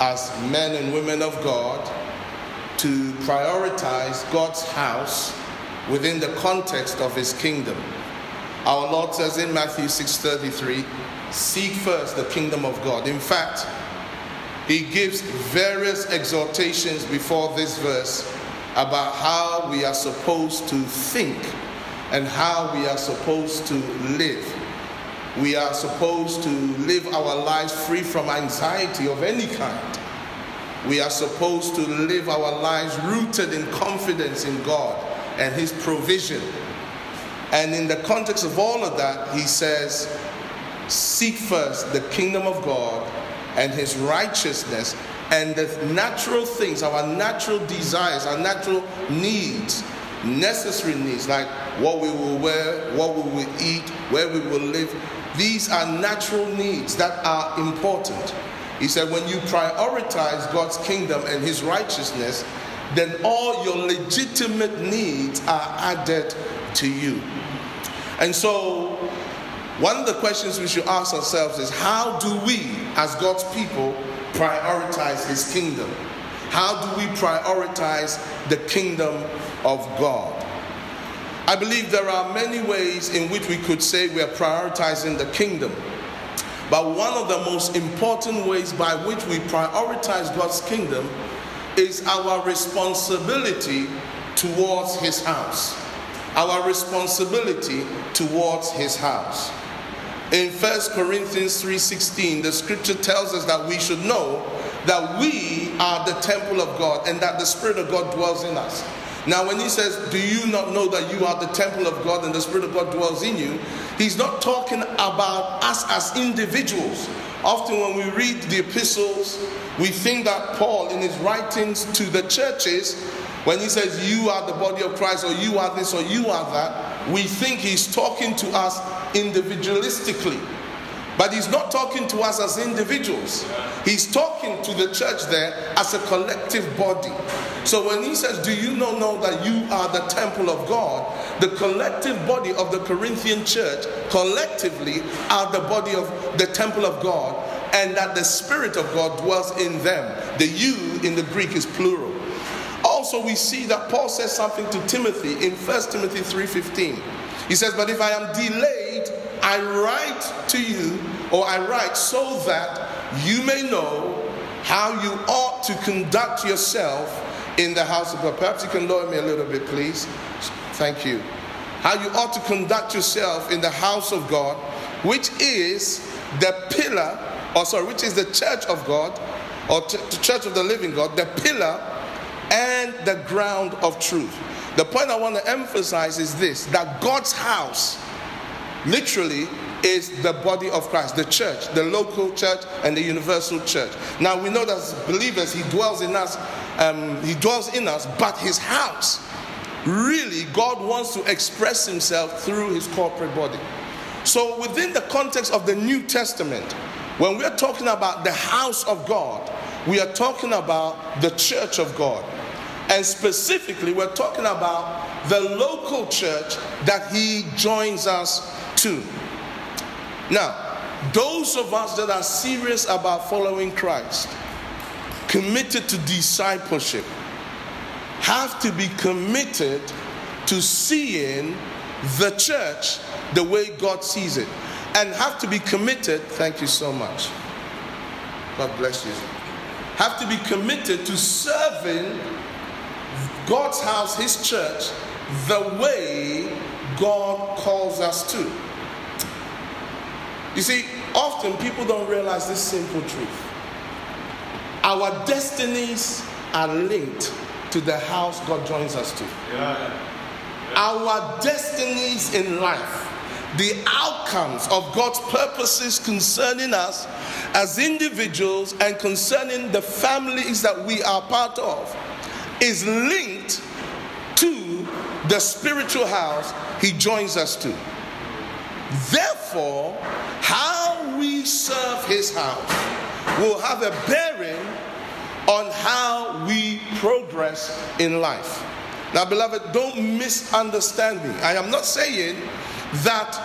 as men and women of God to prioritize God's house within the context of his kingdom. Our Lord says in Matthew 6:33, seek first the kingdom of God. In fact, he gives various exhortations before this verse about how we are supposed to think and how we are supposed to live. We are supposed to live our lives free from anxiety of any kind. We are supposed to live our lives rooted in confidence in God and His provision. And in the context of all of that, He says, Seek first the kingdom of God and His righteousness, and the natural things, our natural desires, our natural needs, necessary needs, like what we will wear, what we will eat, where we will live. These are natural needs that are important. He said, when you prioritize God's kingdom and his righteousness, then all your legitimate needs are added to you. And so, one of the questions we should ask ourselves is how do we, as God's people, prioritize his kingdom? How do we prioritize the kingdom of God? I believe there are many ways in which we could say we are prioritizing the kingdom. But one of the most important ways by which we prioritize God's kingdom is our responsibility towards His house. Our responsibility towards His house. In 1 Corinthians 3:16, the scripture tells us that we should know that we are the temple of God and that the Spirit of God dwells in us. Now, when he says, Do you not know that you are the temple of God and the Spirit of God dwells in you? He's not talking about us as individuals. Often, when we read the epistles, we think that Paul, in his writings to the churches, when he says, You are the body of Christ, or you are this, or you are that, we think he's talking to us individualistically. But he's not talking to us as individuals. He's talking to the church there as a collective body. So when he says, Do you not know that you are the temple of God? The collective body of the Corinthian church collectively are the body of the temple of God, and that the Spirit of God dwells in them. The you in the Greek is plural. Also, we see that Paul says something to Timothy in 1 Timothy 3:15. He says, But if I am delayed, I write to you, or I write so that you may know how you ought to conduct yourself in the house of God. Perhaps you can lower me a little bit, please. Thank you. How you ought to conduct yourself in the house of God, which is the pillar, or sorry, which is the church of God, or t- the church of the living God, the pillar and the ground of truth. The point I want to emphasize is this that God's house literally is the body of Christ, the church, the local church, and the universal church. Now we know that as believers, He dwells in us. Um, he dwells in us, but His house, really, God wants to express Himself through His corporate body. So within the context of the New Testament, when we're talking about the house of God, we are talking about the church of God. And specifically, we're talking about the local church that He joins us to. Now, those of us that are serious about following Christ, committed to discipleship, have to be committed to seeing the church the way God sees it. And have to be committed, thank you so much. God bless you. Have to be committed to serving God's house, His church, the way God calls us to. You see, often people don't realize this simple truth. Our destinies are linked to the house God joins us to. Yeah. Our destinies in life, the outcomes of God's purposes concerning us as individuals and concerning the families that we are part of, is linked to the spiritual house He joins us to. Therefore, how we serve his house will have a bearing on how we progress in life. Now, beloved, don't misunderstand me. I am not saying that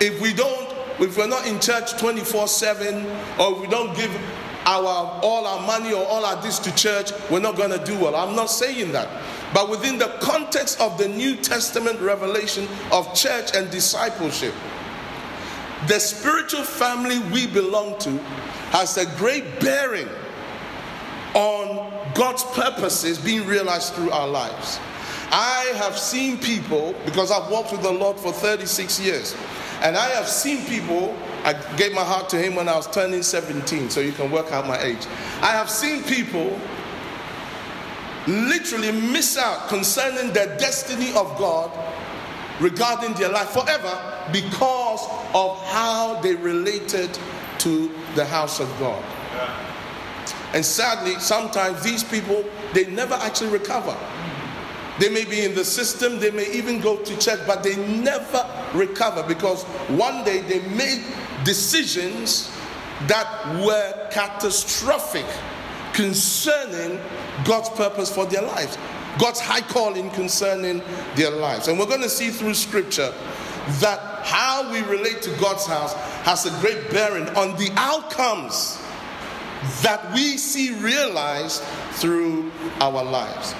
if we don't, if we're not in church 24 7, or we don't give our all our money or all our this to church, we're not going to do well. I'm not saying that. But within the context of the New Testament revelation of church and discipleship, the spiritual family we belong to has a great bearing on God's purposes being realized through our lives. I have seen people, because I've walked with the Lord for 36 years, and I have seen people, I gave my heart to Him when I was turning 17, so you can work out my age. I have seen people literally miss out concerning the destiny of God regarding their life forever because of how they related to the house of God. And sadly, sometimes these people they never actually recover. They may be in the system, they may even go to church, but they never recover because one day they made decisions that were catastrophic concerning God's purpose for their lives, God's high calling concerning their lives. And we're going to see through scripture that how we relate to God's house has a great bearing on the outcomes that we see realized through our lives.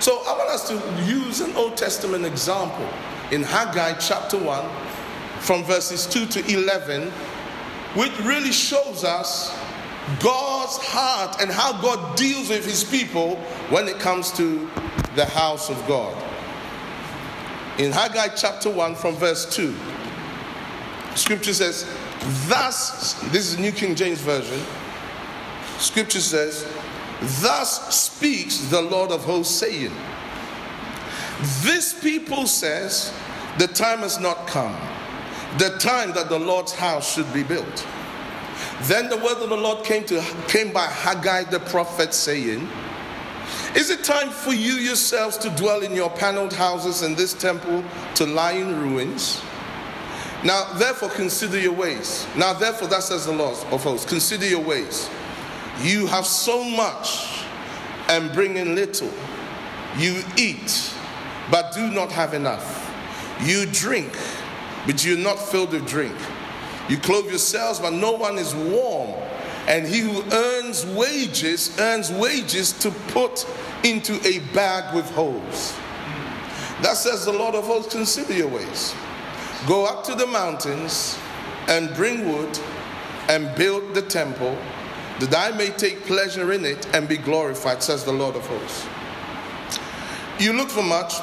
So I want us to use an Old Testament example in Haggai chapter 1 from verses 2 to 11, which really shows us God's heart and how God deals with his people when it comes to the house of God. In Haggai chapter 1 from verse 2, scripture says, Thus, this is New King James Version, scripture says, Thus speaks the Lord of hosts, saying, This people says, The time has not come, the time that the Lord's house should be built. Then the word of the Lord came to came by Haggai the prophet, saying, Is it time for you yourselves to dwell in your paneled houses and this temple to lie in ruins? Now therefore consider your ways. Now therefore that says the Lord of hosts, consider your ways. You have so much and bring in little. You eat, but do not have enough. You drink, but you're not filled with drink. You clothe yourselves, but no one is warm. And he who earns wages earns wages to put into a bag with holes. That says the Lord of hosts, consider your ways. Go up to the mountains and bring wood and build the temple that I may take pleasure in it and be glorified, says the Lord of hosts. You look for much,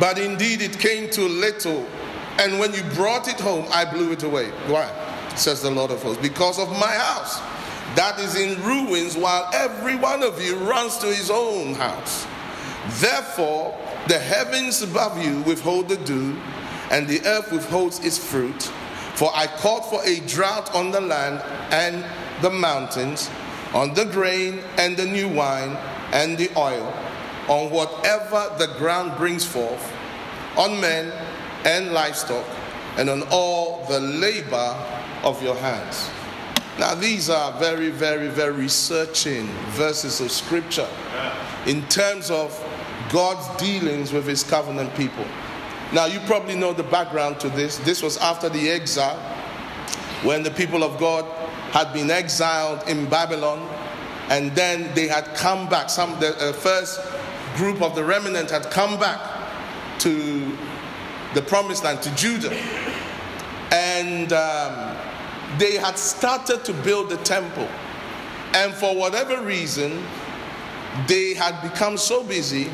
but indeed it came to little, and when you brought it home, I blew it away. Why? Says the Lord of hosts. Because of my house that is in ruins, while every one of you runs to his own house. Therefore, the heavens above you withhold the dew, and the earth withholds its fruit. For I called for a drought on the land and the mountains, on the grain and the new wine and the oil, on whatever the ground brings forth, on men and livestock, and on all the labor of your hands. Now, these are very, very, very searching verses of scripture in terms of God's dealings with his covenant people. Now, you probably know the background to this. This was after the exile when the people of God had been exiled in Babylon, and then they had come back. Some the uh, first group of the remnant had come back to the promised land, to Judah, and um, they had started to build the temple. And for whatever reason, they had become so busy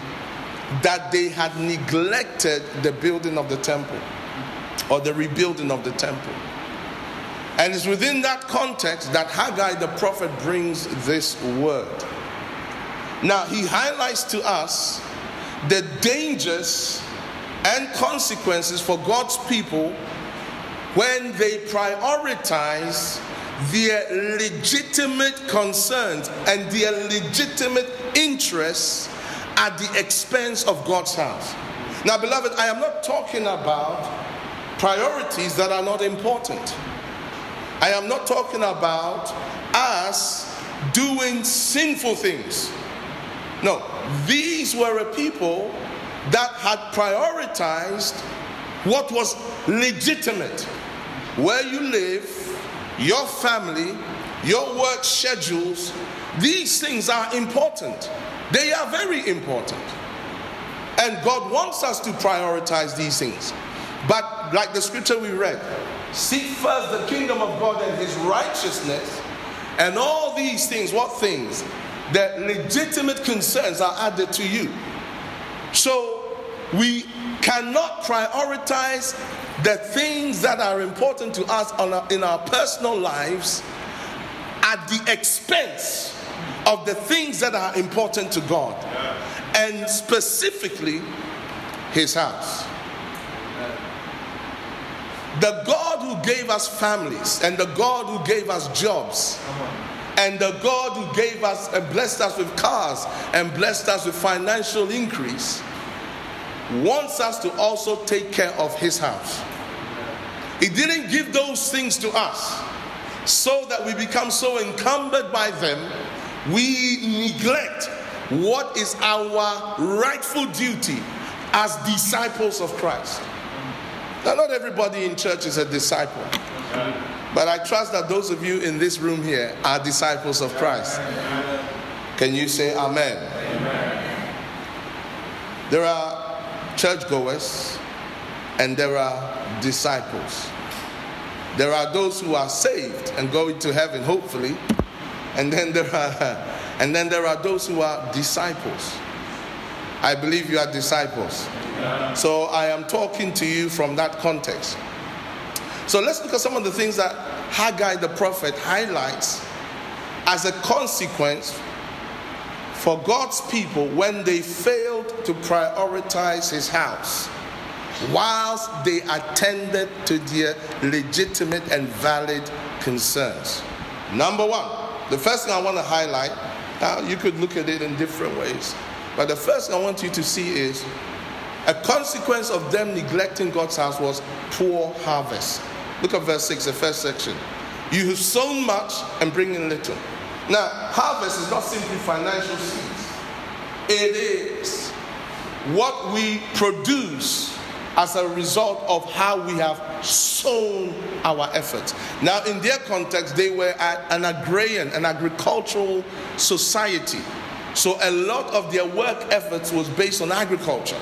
that they had neglected the building of the temple or the rebuilding of the temple. And it's within that context that Haggai the prophet brings this word. Now, he highlights to us the dangers and consequences for God's people when they prioritize their legitimate concerns and their legitimate interests at the expense of God's house. Now, beloved, I am not talking about priorities that are not important. I am not talking about us doing sinful things. No, these were a people that had prioritized what was legitimate. Where you live, your family, your work schedules, these things are important. They are very important. And God wants us to prioritize these things. But like the scripture we read, seek first the kingdom of God and his righteousness, and all these things, what things? That legitimate concerns are added to you. So we cannot prioritize the things that are important to us our, in our personal lives at the expense of the things that are important to God, and specifically His house. The God who gave us families, and the God who gave us jobs, and the God who gave us and blessed us with cars and blessed us with financial increase wants us to also take care of his house. He didn't give those things to us so that we become so encumbered by them, we neglect what is our rightful duty as disciples of Christ. Now, not everybody in church is a disciple, but I trust that those of you in this room here are disciples of Christ. Can you say amen? amen. There are churchgoers and there are disciples. There are those who are saved and go into heaven, hopefully, and then there are and then there are those who are disciples. I believe you are disciples. So I am talking to you from that context. So let's look at some of the things that Haggai the prophet highlights as a consequence for God's people when they failed to prioritize his house whilst they attended to their legitimate and valid concerns. Number one, the first thing I want to highlight, now you could look at it in different ways, but the first thing I want you to see is a consequence of them neglecting God's house was poor harvest. Look at verse 6, the first section. You have sown much and bring in little. Now, harvest is not simply financial seeds, it is what we produce as a result of how we have sown our efforts. Now, in their context, they were an agrarian, an agricultural society. So, a lot of their work efforts was based on agriculture.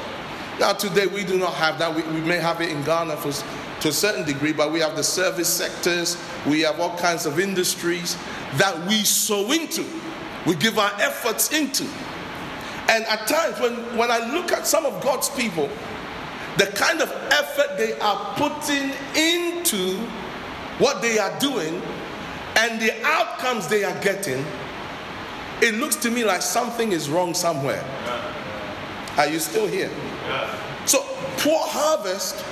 Now, today we do not have that. We, we may have it in Ghana for, to a certain degree, but we have the service sectors, we have all kinds of industries that we sow into, we give our efforts into. And at times, when, when I look at some of God's people, the kind of effort they are putting into what they are doing and the outcomes they are getting, it looks to me like something is wrong somewhere. Are you still here? So, poor harvest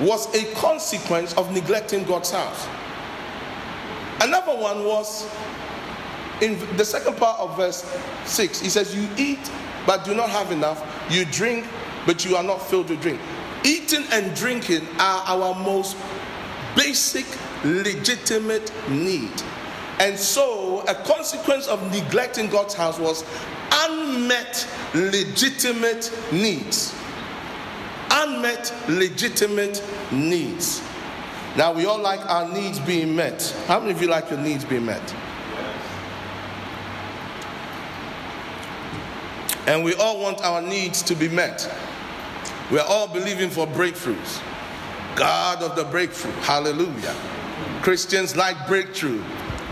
was a consequence of neglecting God's house. Another one was in the second part of verse 6. He says, You eat but do not have enough, you drink but you are not filled with drink. Eating and drinking are our most basic, legitimate need. And so, a consequence of neglecting God's house was unmet legitimate needs. Unmet legitimate needs. Now, we all like our needs being met. How many of you like your needs being met? And we all want our needs to be met. We are all believing for breakthroughs. God of the breakthrough. Hallelujah. Christians like breakthrough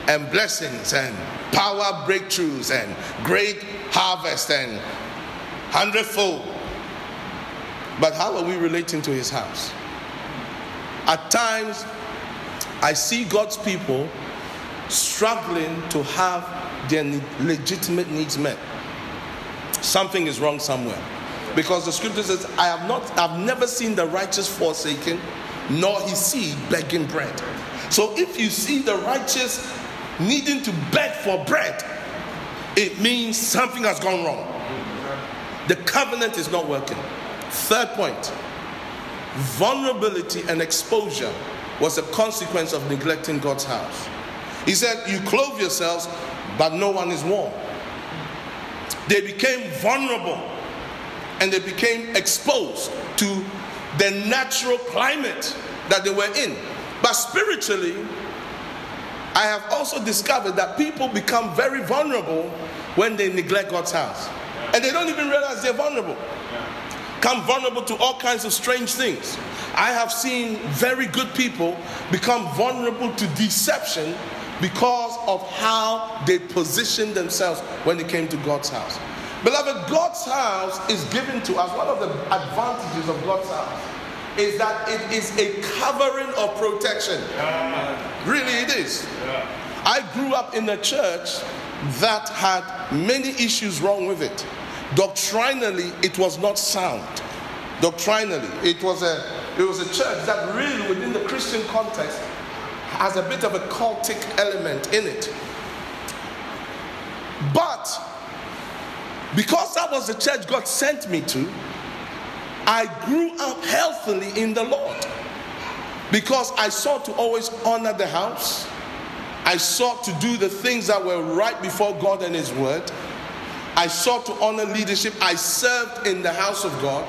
and blessings and power breakthroughs and great harvest and hundredfold. But how are we relating to his house? At times, I see God's people struggling to have their legitimate needs met. Something is wrong somewhere. Because the scripture says, I have not, I've never seen the righteous forsaken, nor his seed begging bread. So if you see the righteous needing to beg for bread, it means something has gone wrong. The covenant is not working. Third point vulnerability and exposure was a consequence of neglecting God's house. He said, You clothe yourselves, but no one is warm. They became vulnerable and they became exposed to the natural climate that they were in. But spiritually, I have also discovered that people become very vulnerable when they neglect God's house. And they don't even realize they're vulnerable. Come vulnerable to all kinds of strange things. I have seen very good people become vulnerable to deception because of how they positioned themselves when it came to God's house. Beloved, God's house is given to us. One of the advantages of God's house is that it is a covering of protection. Really, it is. I grew up in a church that had many issues wrong with it. Doctrinally, it was not sound. Doctrinally, it was a it was a church that really, within the Christian context, has a bit of a cultic element in it. But because that was the church God sent me to, I grew up healthily in the Lord. Because I sought to always honor the house. I sought to do the things that were right before God and His Word. I sought to honor leadership. I served in the house of God.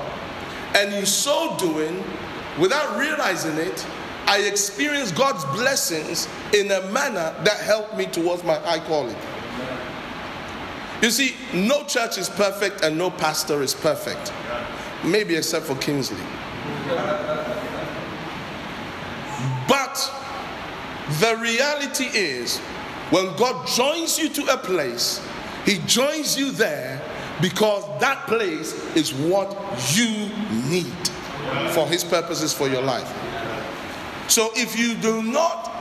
And in so doing, without realizing it, I experienced God's blessings in a manner that helped me towards my high calling. You see, no church is perfect and no pastor is perfect. Maybe except for Kingsley. But the reality is, when God joins you to a place, He joins you there because that place is what you need for His purposes for your life. So if you do not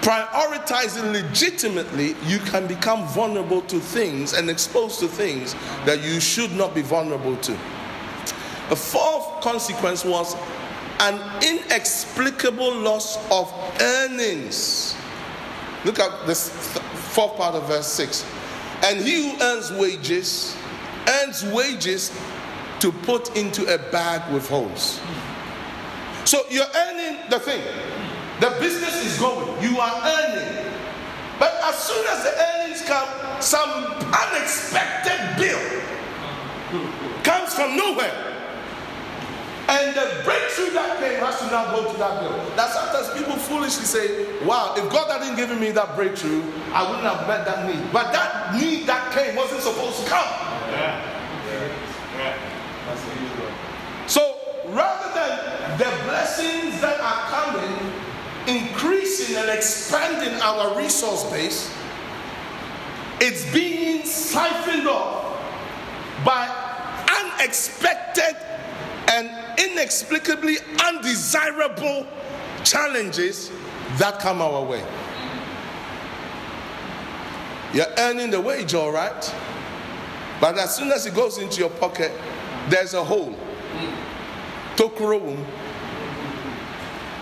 prioritize it legitimately, you can become vulnerable to things and exposed to things that you should not be vulnerable to. The fourth consequence was an inexplicable loss of earnings. Look at this fourth part of verse 6. And he who earns wages earns wages to put into a bag with holes. So you're earning the thing. The business is going. You are earning. But as soon as the earnings come, some unexpected bill comes from nowhere. And the breakthrough that came has to now go to that bill. That sometimes people foolishly say, wow, if God hadn't given me that breakthrough, I wouldn't have met that need. But that need that came wasn't supposed to come. So rather than the blessings that are coming, increasing and expanding our resource base, it's being siphoned off by unexpected and inexplicably undesirable challenges that come our way. You're earning the wage, all right, but as soon as it goes into your pocket, there's a hole. Tokuro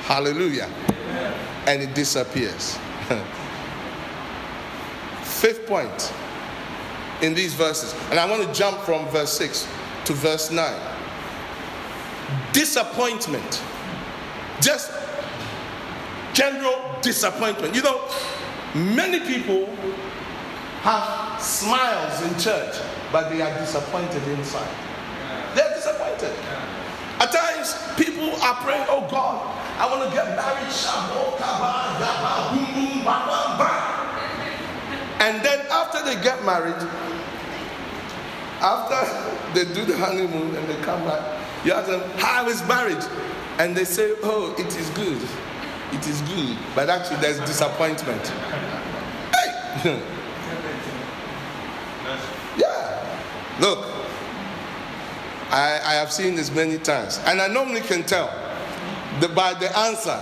Hallelujah. And it disappears. Fifth point in these verses, and I want to jump from verse 6 to verse 9 disappointment. Just general disappointment. You know, many people have smiles in church, but they are disappointed inside. They're disappointed. At times, people are praying, Oh God, I want to get married. And then after they get married, after they do the honeymoon and they come back, you ask them, How is marriage? And they say, Oh, it is good. It is good. But actually, there's disappointment. Hey! yeah. Look, I, I have seen this many times. And I normally can tell the, by the answer.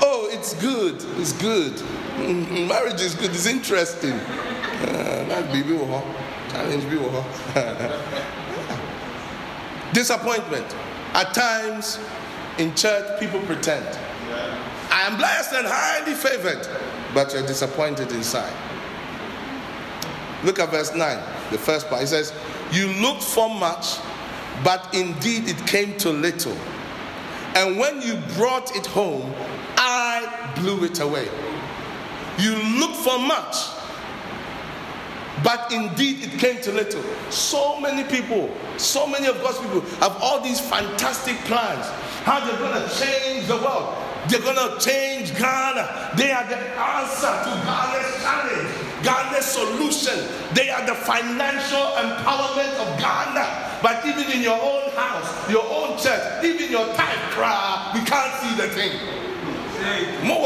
Oh, it's good. It's good. Mm, marriage is good. It's interesting. That's baby. Challenge Disappointment. At times in church, people pretend. I am blessed and highly favored, but you're disappointed inside. Look at verse 9, the first part. It says, You looked for much, but indeed it came to little. And when you brought it home, I blew it away. You looked for much, but indeed, it came to little. So many people, so many of God's people have all these fantastic plans how they're going to change the world. They're going to change Ghana. They are the answer to Ghana's challenge, Ghana's solution. They are the financial empowerment of Ghana. But even in your own house, your own church, even your tithe cry, we can't see the thing. Mo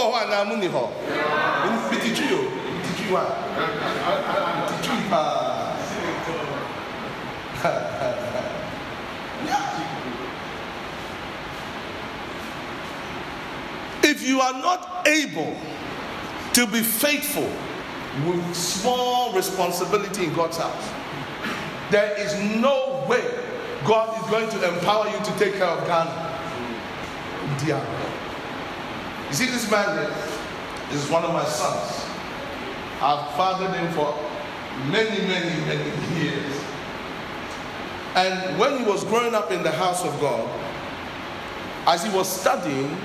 you are not able to be faithful with small responsibility in God's house, there is no way God is going to empower you to take care of Ghana. Dear. You see this man is one of my sons. I've fathered him for many, many, many years. And when he was growing up in the house of God, as he was studying,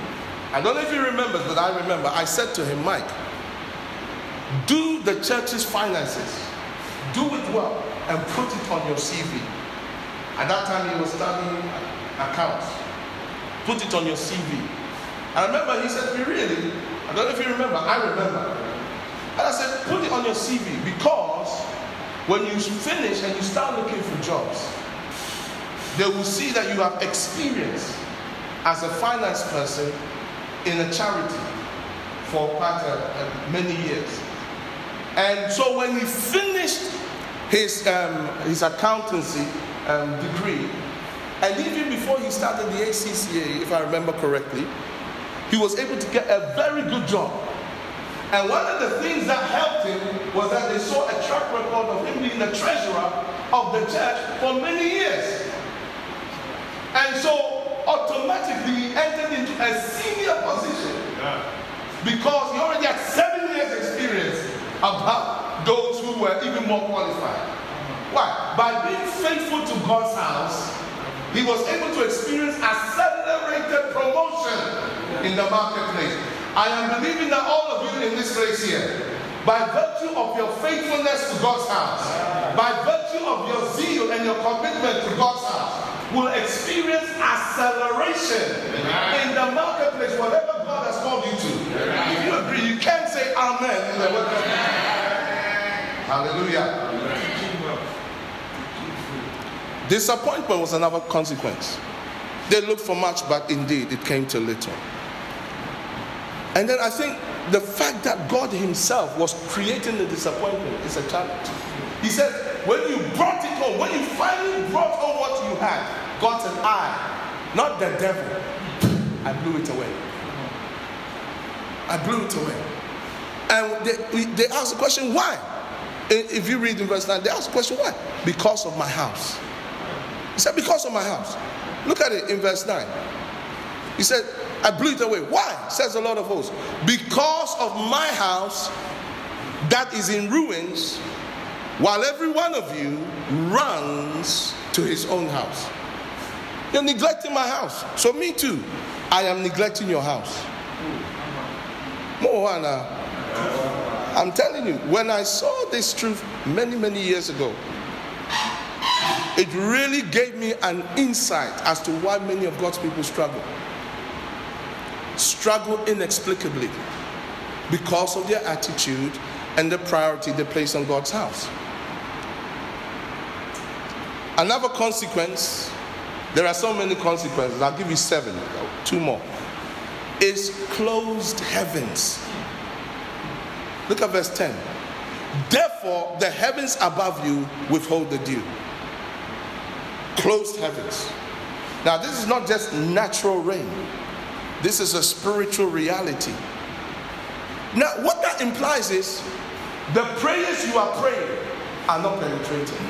I don't know if he remembers, but I remember, I said to him, Mike, do the church's finances, do it well, and put it on your CV. At that time, he was studying accounts. Put it on your CV. I remember he said, Me really? I don't know if you remember, I remember. And I said, Put it on your CV because when you finish and you start looking for jobs, they will see that you have experience as a finance person in a charity for quite a, many years. And so when he finished his, um, his accountancy um, degree, and even before he started the ACCA, if I remember correctly, he was able to get a very good job. And one of the things that helped him was that they saw a track record of him being the treasurer of the church for many years. And so automatically he entered into a senior position because he already had seven years experience about those who were even more qualified. Mm-hmm. Why? By being faithful to God's house, he was able to experience accelerated promotion in the marketplace. I am believing that all of you in this place here, by virtue of your faithfulness to God's house, by virtue of your zeal and your commitment to God's house, will experience acceleration in the marketplace, whatever God has called you to. If you agree, you can't say amen in the word. Hallelujah. Disappointment was another consequence. They looked for much, but indeed it came to little. And then I think the fact that God Himself was creating the disappointment is a challenge. He said, when you brought it home, when you finally brought home what you had, God said, I, not the devil, I blew it away. I blew it away. And they, they asked the question, why? If you read in verse 9, they asked the question, why? Because of my house. He said, because of my house. Look at it in verse 9. He said, I blew it away. Why? Says the Lord of hosts. Because of my house that is in ruins, while every one of you runs to his own house. You're neglecting my house. So, me too. I am neglecting your house. Moana, I'm telling you, when I saw this truth many, many years ago, it really gave me an insight as to why many of God's people struggle. Struggle inexplicably because of their attitude and the priority they place on God's house. Another consequence, there are so many consequences, I'll give you seven, two more, is closed heavens. Look at verse 10. Therefore, the heavens above you withhold the dew. Closed heavens. Now, this is not just natural rain, this is a spiritual reality. Now, what that implies is the prayers you are praying are not penetrating.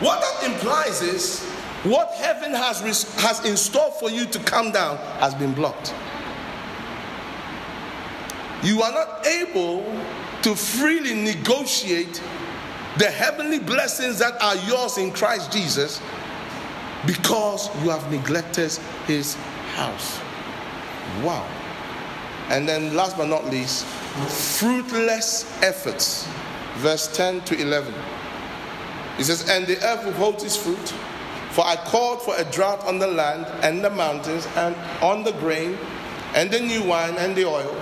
What that implies is what heaven has, has in store for you to come down has been blocked. You are not able to freely negotiate the heavenly blessings that are yours in Christ Jesus because you have neglected his house. Wow. And then, last but not least, fruitless efforts. Verse 10 to 11. He says, And the earth will hold its fruit, for I called for a drought on the land and the mountains and on the grain and the new wine and the oil,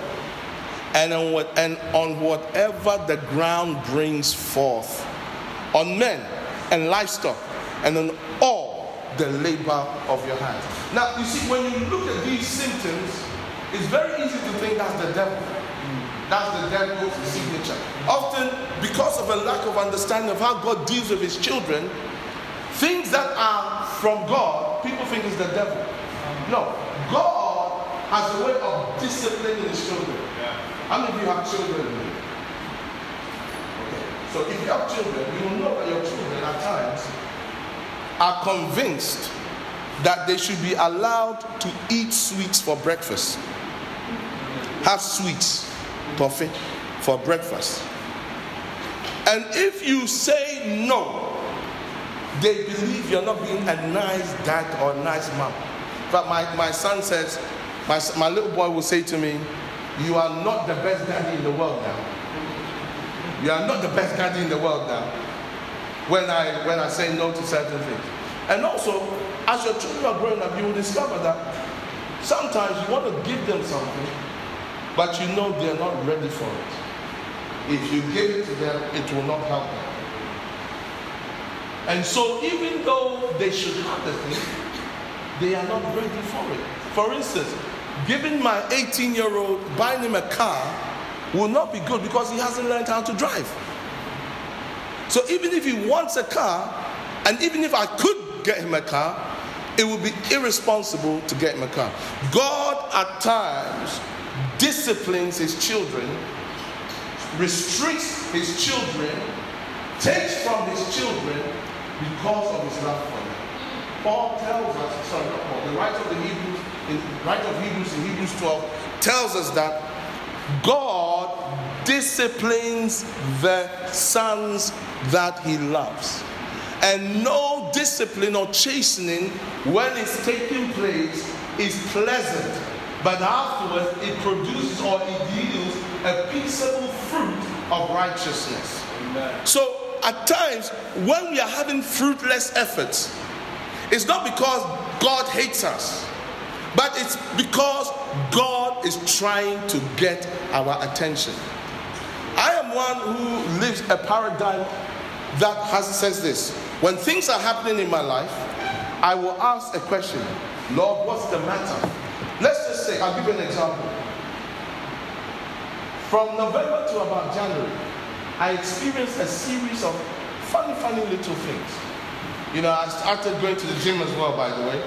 and on, what, and on whatever the ground brings forth, on men and livestock, and on all the labor of your hands. Now, you see, when you look at these symptoms, it's very easy to think that's the devil. That's the devil's signature. Often, because of a lack of understanding of how God deals with his children, things that are from God, people think is the devil. No, God has a way of disciplining his children. How many of you have children? Okay. So if you have children, you will know that your children at times are convinced that they should be allowed to eat sweets for breakfast. Have sweets, toffee, for breakfast. And if you say no, they believe you're not being a nice dad or nice mom. But my, my son says, my, my little boy will say to me, You are not the best daddy in the world now. You are not the best daddy in the world now. When I when I say no to certain things. And also, as your children are growing up, you will discover that sometimes you want to give them something, but you know they're not ready for it. If you give it to them, it will not help them. And so, even though they should have the thing, they are not ready for it. For instance, giving my 18 year old, buying him a car will not be good because he hasn't learned how to drive. So, even if he wants a car, and even if I could get him a car, it would be irresponsible to get him a car. God at times disciplines his children, restricts his children, takes from his children because of his love for them. Paul tells us, sorry, not Paul, the writer of the Hebrews, in writer of Hebrews in Hebrews 12 tells us that God disciplines the sons that he loves. And no discipline or chastening when it's taking place is pleasant, but afterwards it produces or it yields a peaceable fruit of righteousness. Amen. So at times, when we are having fruitless efforts, it's not because God hates us, but it's because God is trying to get our attention. I am one who lives a paradigm that has says this. When things are happening in my life, I will ask a question, Lord, what's the matter? Let's just say, I'll give you an example. From November to about January, I experienced a series of funny, funny little things. You know, I started going to the gym as well, by the way,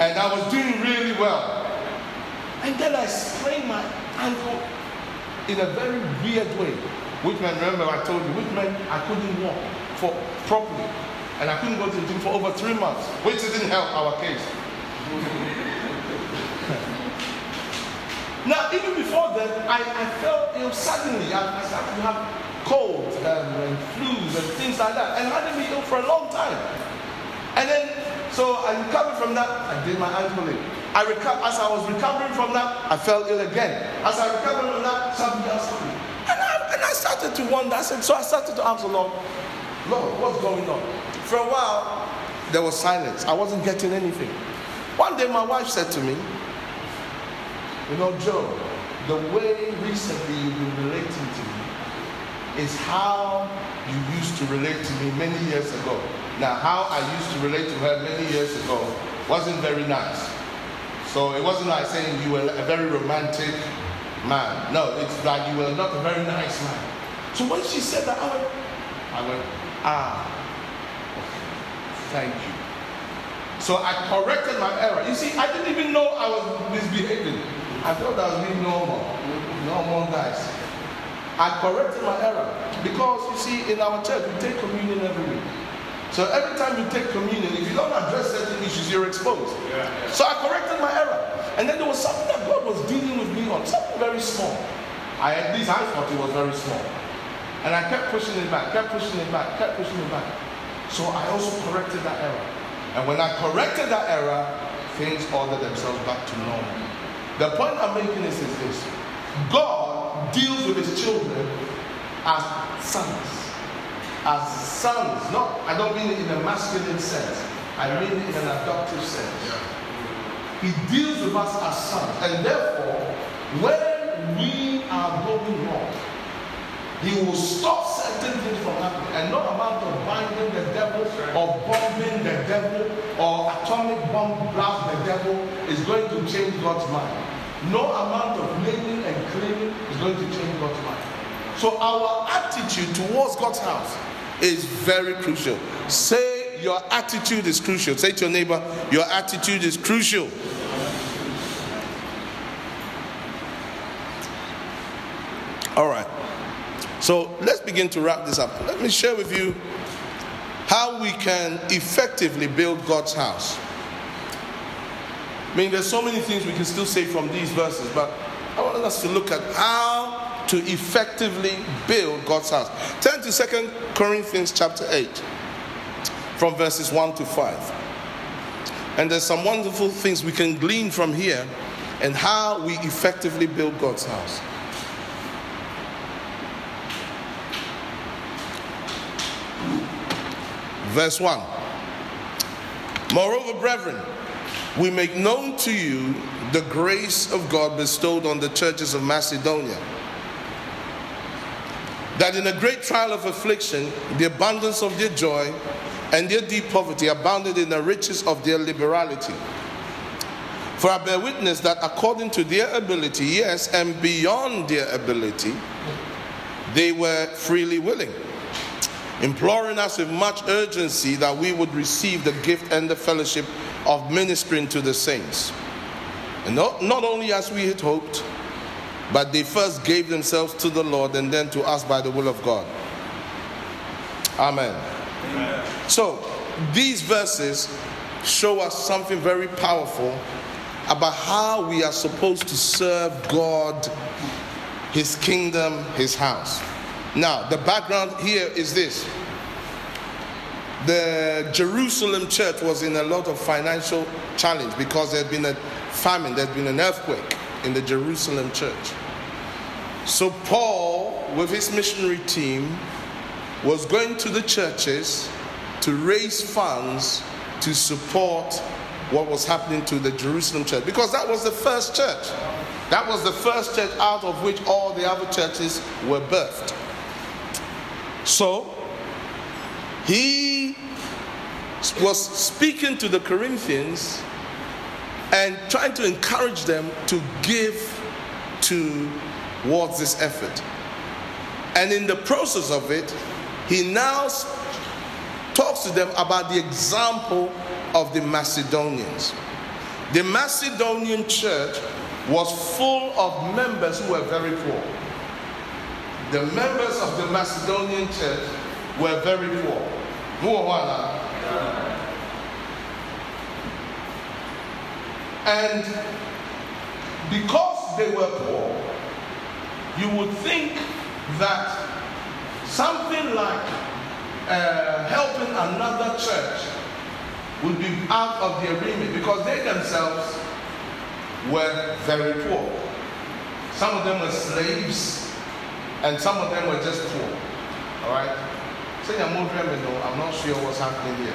and I was doing really well. And then I sprained my ankle in a very weird way. Which man, remember I told you, which man I couldn't walk for properly. And I couldn't go to the gym for over three months, which didn't help our case. now, even before that, I, I felt ill suddenly. I, I started to have colds um, and flus and things like that. And I hadn't been ill for a long time. And then, so I recovered from that. I did my ankle. I reco- as I was recovering from that, I fell ill again. As I recovered from that, something else happened. And I, and I started to wonder. I said, so I started to ask the Lord, Lord, what's going on? For a while, there was silence. I wasn't getting anything. One day, my wife said to me, You know, Joe, the way recently you've been relating to me is how you used to relate to me many years ago. Now, how I used to relate to her many years ago wasn't very nice. So it wasn't like saying you were a very romantic man. No, it's like you were not a very nice man. So when she said that, I went, I went, ah, thank you. So I corrected my error. You see, I didn't even know I was misbehaving. I thought I was normal, normal guys. I corrected my error because you see, in our church, we take communion every week. So every time you take communion, if you don't address certain issues, you're exposed. Yeah, yeah. So I corrected my error. And then there was something that God was dealing with me on, something very small. I at least I thought it was very small. And I kept pushing it back, kept pushing it back, kept pushing it back. So I also corrected that error. And when I corrected that error, things ordered themselves back to normal. The point I'm making is, is this God deals with his children as sons as sons. Not, I don't mean it in a masculine sense. I mean it in an adoptive sense. He deals with us as sons. And therefore, when we are going wrong, he will stop certain things from happening. And no amount of binding the devil or bombing the devil or atomic bomb blast the devil is going to change God's mind. No amount of naming and claiming is going to change God's mind. So our attitude towards God's house is very crucial. Say your attitude is crucial. Say to your neighbor, your attitude is crucial. All right. So let's begin to wrap this up. Let me share with you how we can effectively build God's house. I mean, there's so many things we can still say from these verses, but I want us to look at how to effectively build God's house. Turn to Second Corinthians chapter 8, from verses 1 to 5. And there's some wonderful things we can glean from here and how we effectively build God's house. Verse 1. Moreover, brethren, we make known to you the grace of God bestowed on the churches of Macedonia. That in a great trial of affliction, the abundance of their joy and their deep poverty abounded in the riches of their liberality. For I bear witness that according to their ability, yes, and beyond their ability, they were freely willing imploring us with much urgency that we would receive the gift and the fellowship of ministering to the saints. And not, not only as we had hoped, but they first gave themselves to the Lord and then to us by the will of God. Amen. Amen. So, these verses show us something very powerful about how we are supposed to serve God, His kingdom, His house. Now, the background here is this the Jerusalem church was in a lot of financial challenge because there had been a famine, there had been an earthquake in the Jerusalem church. So, Paul, with his missionary team, was going to the churches to raise funds to support what was happening to the Jerusalem church because that was the first church. That was the first church out of which all the other churches were birthed. So he was speaking to the Corinthians and trying to encourage them to give towards this effort. And in the process of it, he now talks to them about the example of the Macedonians. The Macedonian church was full of members who were very poor the members of the Macedonian church were very poor. And because they were poor, you would think that something like uh, helping another church would be out of the agreement because they themselves were very poor. Some of them were slaves and some of them were just poor. All right? Say I'm I'm not sure what's happening here.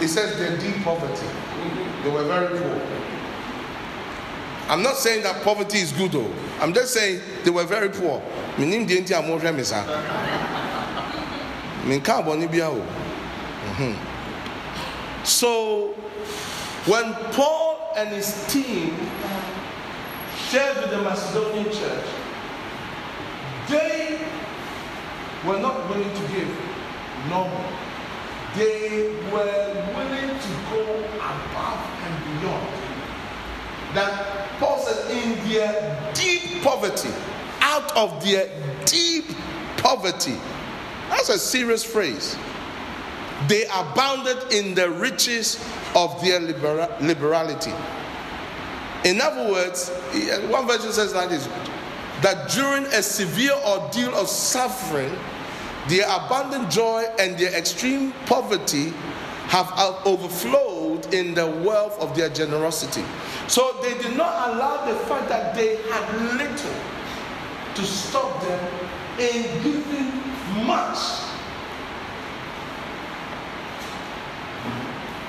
It says they're deep poverty. They were very poor. I'm not saying that poverty is good though. I'm just saying they were very poor. Meaning the India more remisa. So when Paul and his team shared with the Macedonian church, they were not willing to give normal. They were willing to go above and beyond. That Paul said, in their deep poverty, out of their deep poverty, that's a serious phrase. They abounded in the riches of their liberality. In other words, one version says like this that during a severe ordeal of suffering, their abundant joy and their extreme poverty have overflowed in the wealth of their generosity. So they did not allow the fact that they had little to stop them in giving much.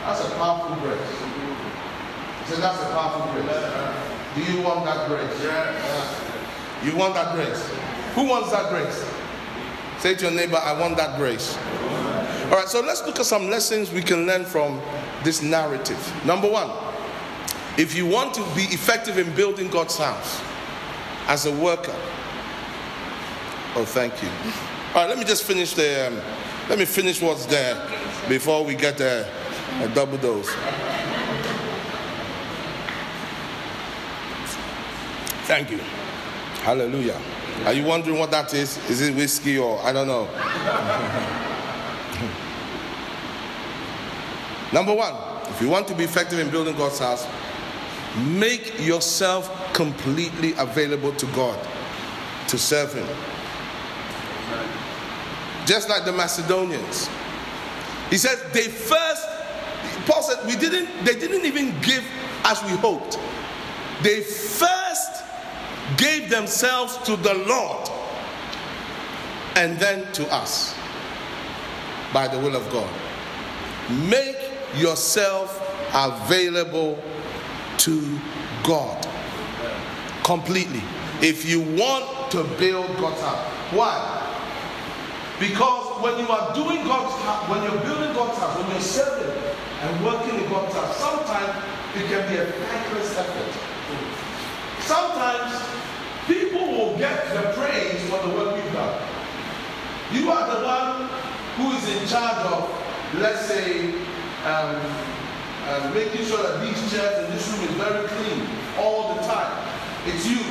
That's a powerful verse. So that's a powerful grace. Do you want that grace? Yeah. You want that grace? Who wants that grace? Say to your neighbor, I want that grace. All right, so let's look at some lessons we can learn from this narrative. Number one, if you want to be effective in building God's house as a worker, oh, thank you. All right, let me just finish the. Um, let me finish what's there before we get a, a double dose. Thank you. Hallelujah. Are you wondering what that is? Is it whiskey or I don't know? Number one, if you want to be effective in building God's house, make yourself completely available to God to serve Him. Just like the Macedonians. He says they first, Paul said, we didn't, they didn't even give as we hoped. They first gave themselves to the Lord and then to us by the will of God. Make yourself available to God completely. If you want to build God's house, why? Because when you are doing God's house, when you're building God's house, when you're serving and working in God's house, sometimes it can be a thankless effort. Sometimes people will get the praise for the work you've done. You are the one who is in charge of, let's say, um, uh, making sure that these chairs in this room is very clean all the time. It's you.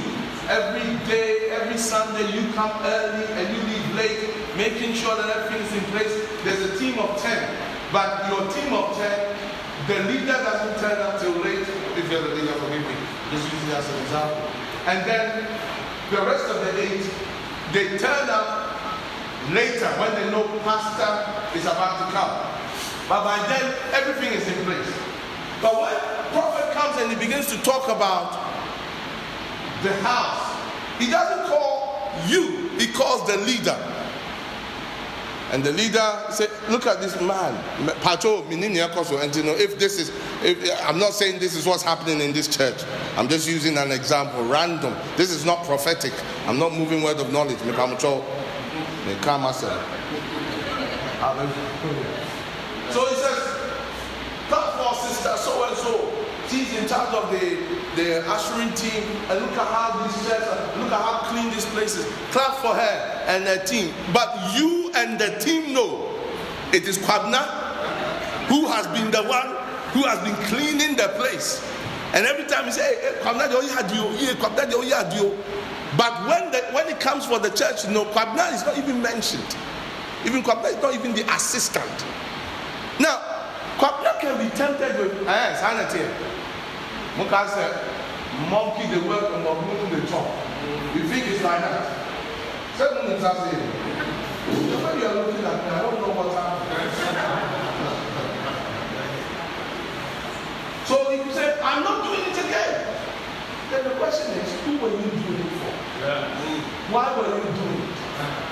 Every day, every Sunday, you come early and you leave late, making sure that everything is in place. There's a team of 10, but your team of 10, the leader doesn't turn up till late. If you're the leader, forgive me. Just it as an example. And then the rest of the eight, they turn up later when they know pastor is about to come. But by then, everything is in place. But when prophet comes and he begins to talk about the house, he doesn't call you, he calls the leader. And the leader said, Look at this man. Pacho, and you know, if this is, if, I'm not saying this is what's happening in this church. I'm just using an example, random. This is not prophetic. I'm not moving word of knowledge. So he says, Clap for sister so and so. She's in charge of the, the ushering team. And look at how these chairs are. Look at how clean this place is. Clap for her and her team. But you and the team know it is Kwabna who has been the one who has been cleaning the place. And every time you say, hey, Kwabna, had you. Yeah, Kwabna, had you. But when, the, when it comes for the church, know, Kwabna is not even mentioned. Even Kwabna is not even the assistant. Now, Kwabna can be tempted with, eh, sanity. Muka said, monkey the work and monkey the talk. You think it's like that? Seven minutes after the way you are looking at me, I don't know what's happening. so if you say, I'm not doing it again, then the question is, who were you doing it for? Yeah. Why were you doing it?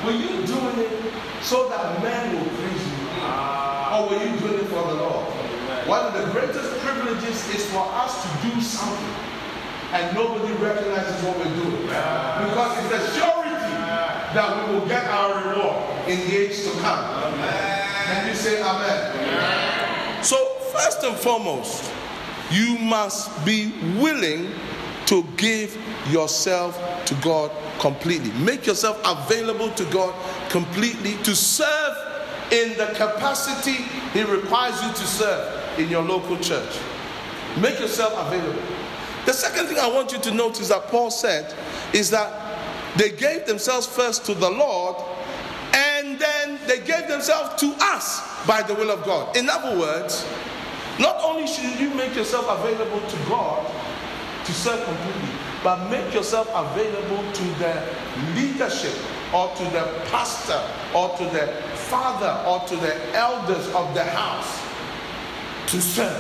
Were you doing it so that men will praise you? Ah. Or were you One of the greatest privileges is for us to do something and nobody recognizes what we're doing. Yeah. Because it's a surety that we will get our reward in the age to come. Can you say amen? So, first and foremost, you must be willing to give yourself to God completely. Make yourself available to God completely to serve in the capacity He requires you to serve in your local church. Make yourself available. The second thing I want you to notice that Paul said is that they gave themselves first to the Lord and then they gave themselves to us by the will of God. In other words, not only should you make yourself available to God to serve completely, but make yourself available to the leadership or to the pastor or to the father or to the elders of the house to serve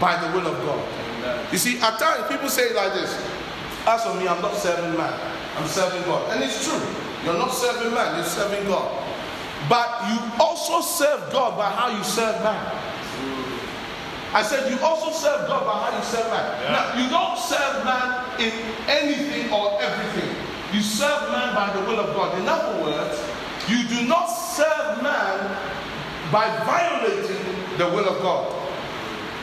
by the will of God. You see, at times people say it like this As for me, I'm not serving man, I'm serving God. And it's true. You're not serving man, you're serving God. But you also serve God by how you serve man. I said you also serve God by how you serve man. Yeah. Now you don't serve man in anything or everything. You serve man by the will of God. In other words, you do not serve man by violating the will of God.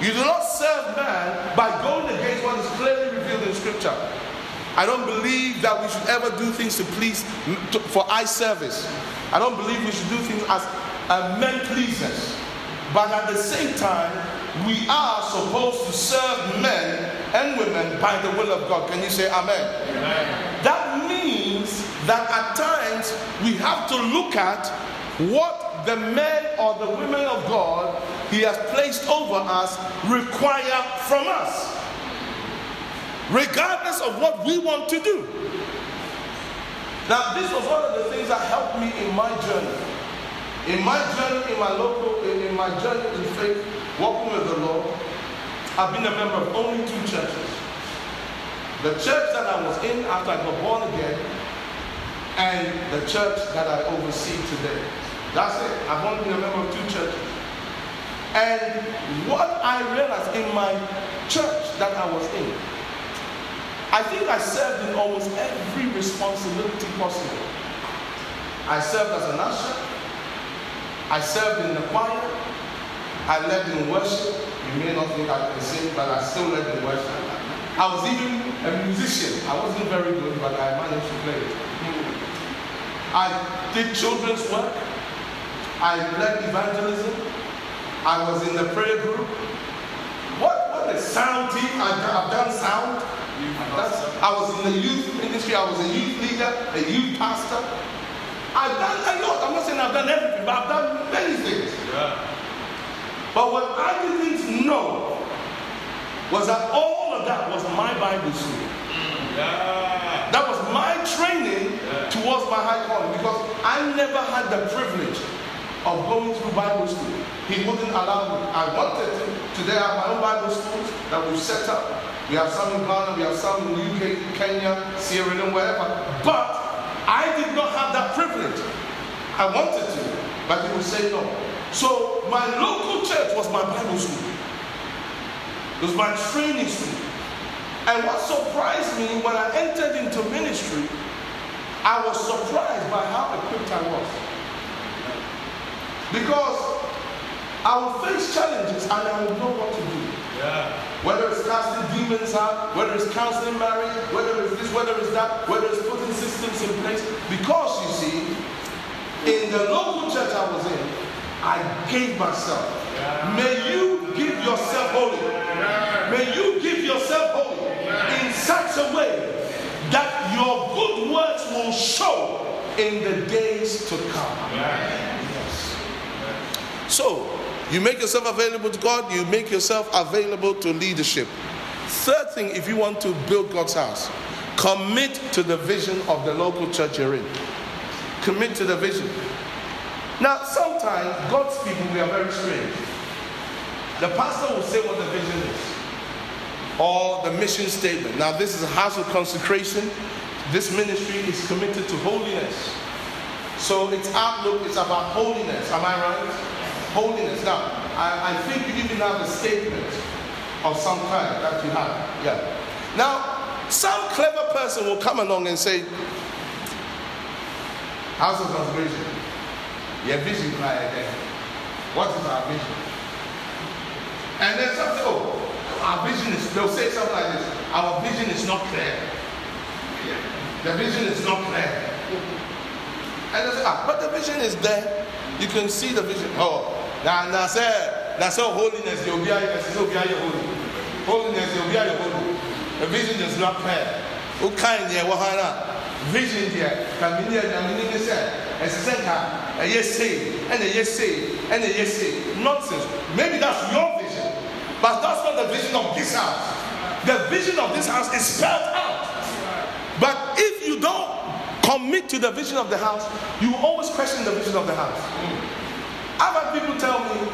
You do not serve man by going against what is clearly revealed in Scripture. I don't believe that we should ever do things to please to, for eye service. I don't believe we should do things as uh, men pleasers. But at the same time, we are supposed to serve men and women by the will of God. Can you say amen? amen? That means that at times we have to look at what the men or the women of God He has placed over us require from us, regardless of what we want to do. Now, this was one of the things that helped me in my journey. In my journey, in my local, in my journey in faith, walking with the Lord, I've been a member of only two churches. The church that I was in after I got born again, and the church that I oversee today. That's it. I've only been a member of two churches. And what I realized in my church that I was in, I think I served in almost every responsibility possible. I served as an usher. I served in the choir. I led in worship. You may not think I can sing, but I still led in worship. I was even a musician. I wasn't very good, but I managed to play. I did children's work. I led evangelism. I was in the prayer group. What, what a sound team. I've, I've done sound. I was in the youth ministry, I was a youth leader, a youth pastor. I've done a lot. I'm not saying I've done everything, but I've done many things. Yeah. But what I didn't know was that all of that was my Bible school. Yeah. That was my training yeah. towards my high calling because I never had the privilege of going through Bible school. He wouldn't allow me. I wanted to. Today I have my own Bible schools that we've set up. We have some in Ghana, we have some in UK, Kenya, Sierra Leone, wherever. But I did not have that privilege. I wanted to, but he would say no. So my local church was my Bible school. It was my training school. And what surprised me when I entered into ministry, I was surprised by how equipped I was. Because I will face challenges and I will know what to do. Yeah. Whether it's casting demons out, whether it's counseling marriage, whether it's this, whether it's that, whether it's putting systems in place. Because you see, in the local church I was in, I gave myself. Yeah. May you give yourself holy. Yeah. May you give yourself holy in such a way that your good works will show in the days to come. So, you make yourself available to God, you make yourself available to leadership. Third thing, if you want to build God's house, commit to the vision of the local church you're in. Commit to the vision. Now, sometimes God's people, we are very strange. The pastor will say what the vision is or the mission statement. Now, this is a house of consecration. This ministry is committed to holiness. So, its outlook is about holiness. Am I right? Holiness. Now, I, I think you even have a statement of some kind that you have. Yeah. Now, some clever person will come along and say, House of Consecration, your vision cry again. What is our vision? And then something, oh, our vision is, they'll say something like this, our vision is not clear. The vision is not clear. And they say, ah, but the vision is there. You can see the vision. Oh, na na sɛ na sɛ holiness. Yɛ obi ayɛ ɛsɛ sɛ obi ayɛ holy. Holiness yɛ obi ayɛ holy. The vision is not clear o kan deɛ wɔ ha na vision deɛ kàmi deɛ nyame ne ne sɛ ɛsɛ sɛ nka ɛyɛ sei ɛna ɛyɛ sei ɛna ɛyɛ sei nonsense. Maybe that's your vision but that's not the vision of this house. The vision of this house is spelled out. But if you don't commit to the vision of the house you always question the vision of the house. I've had people tell me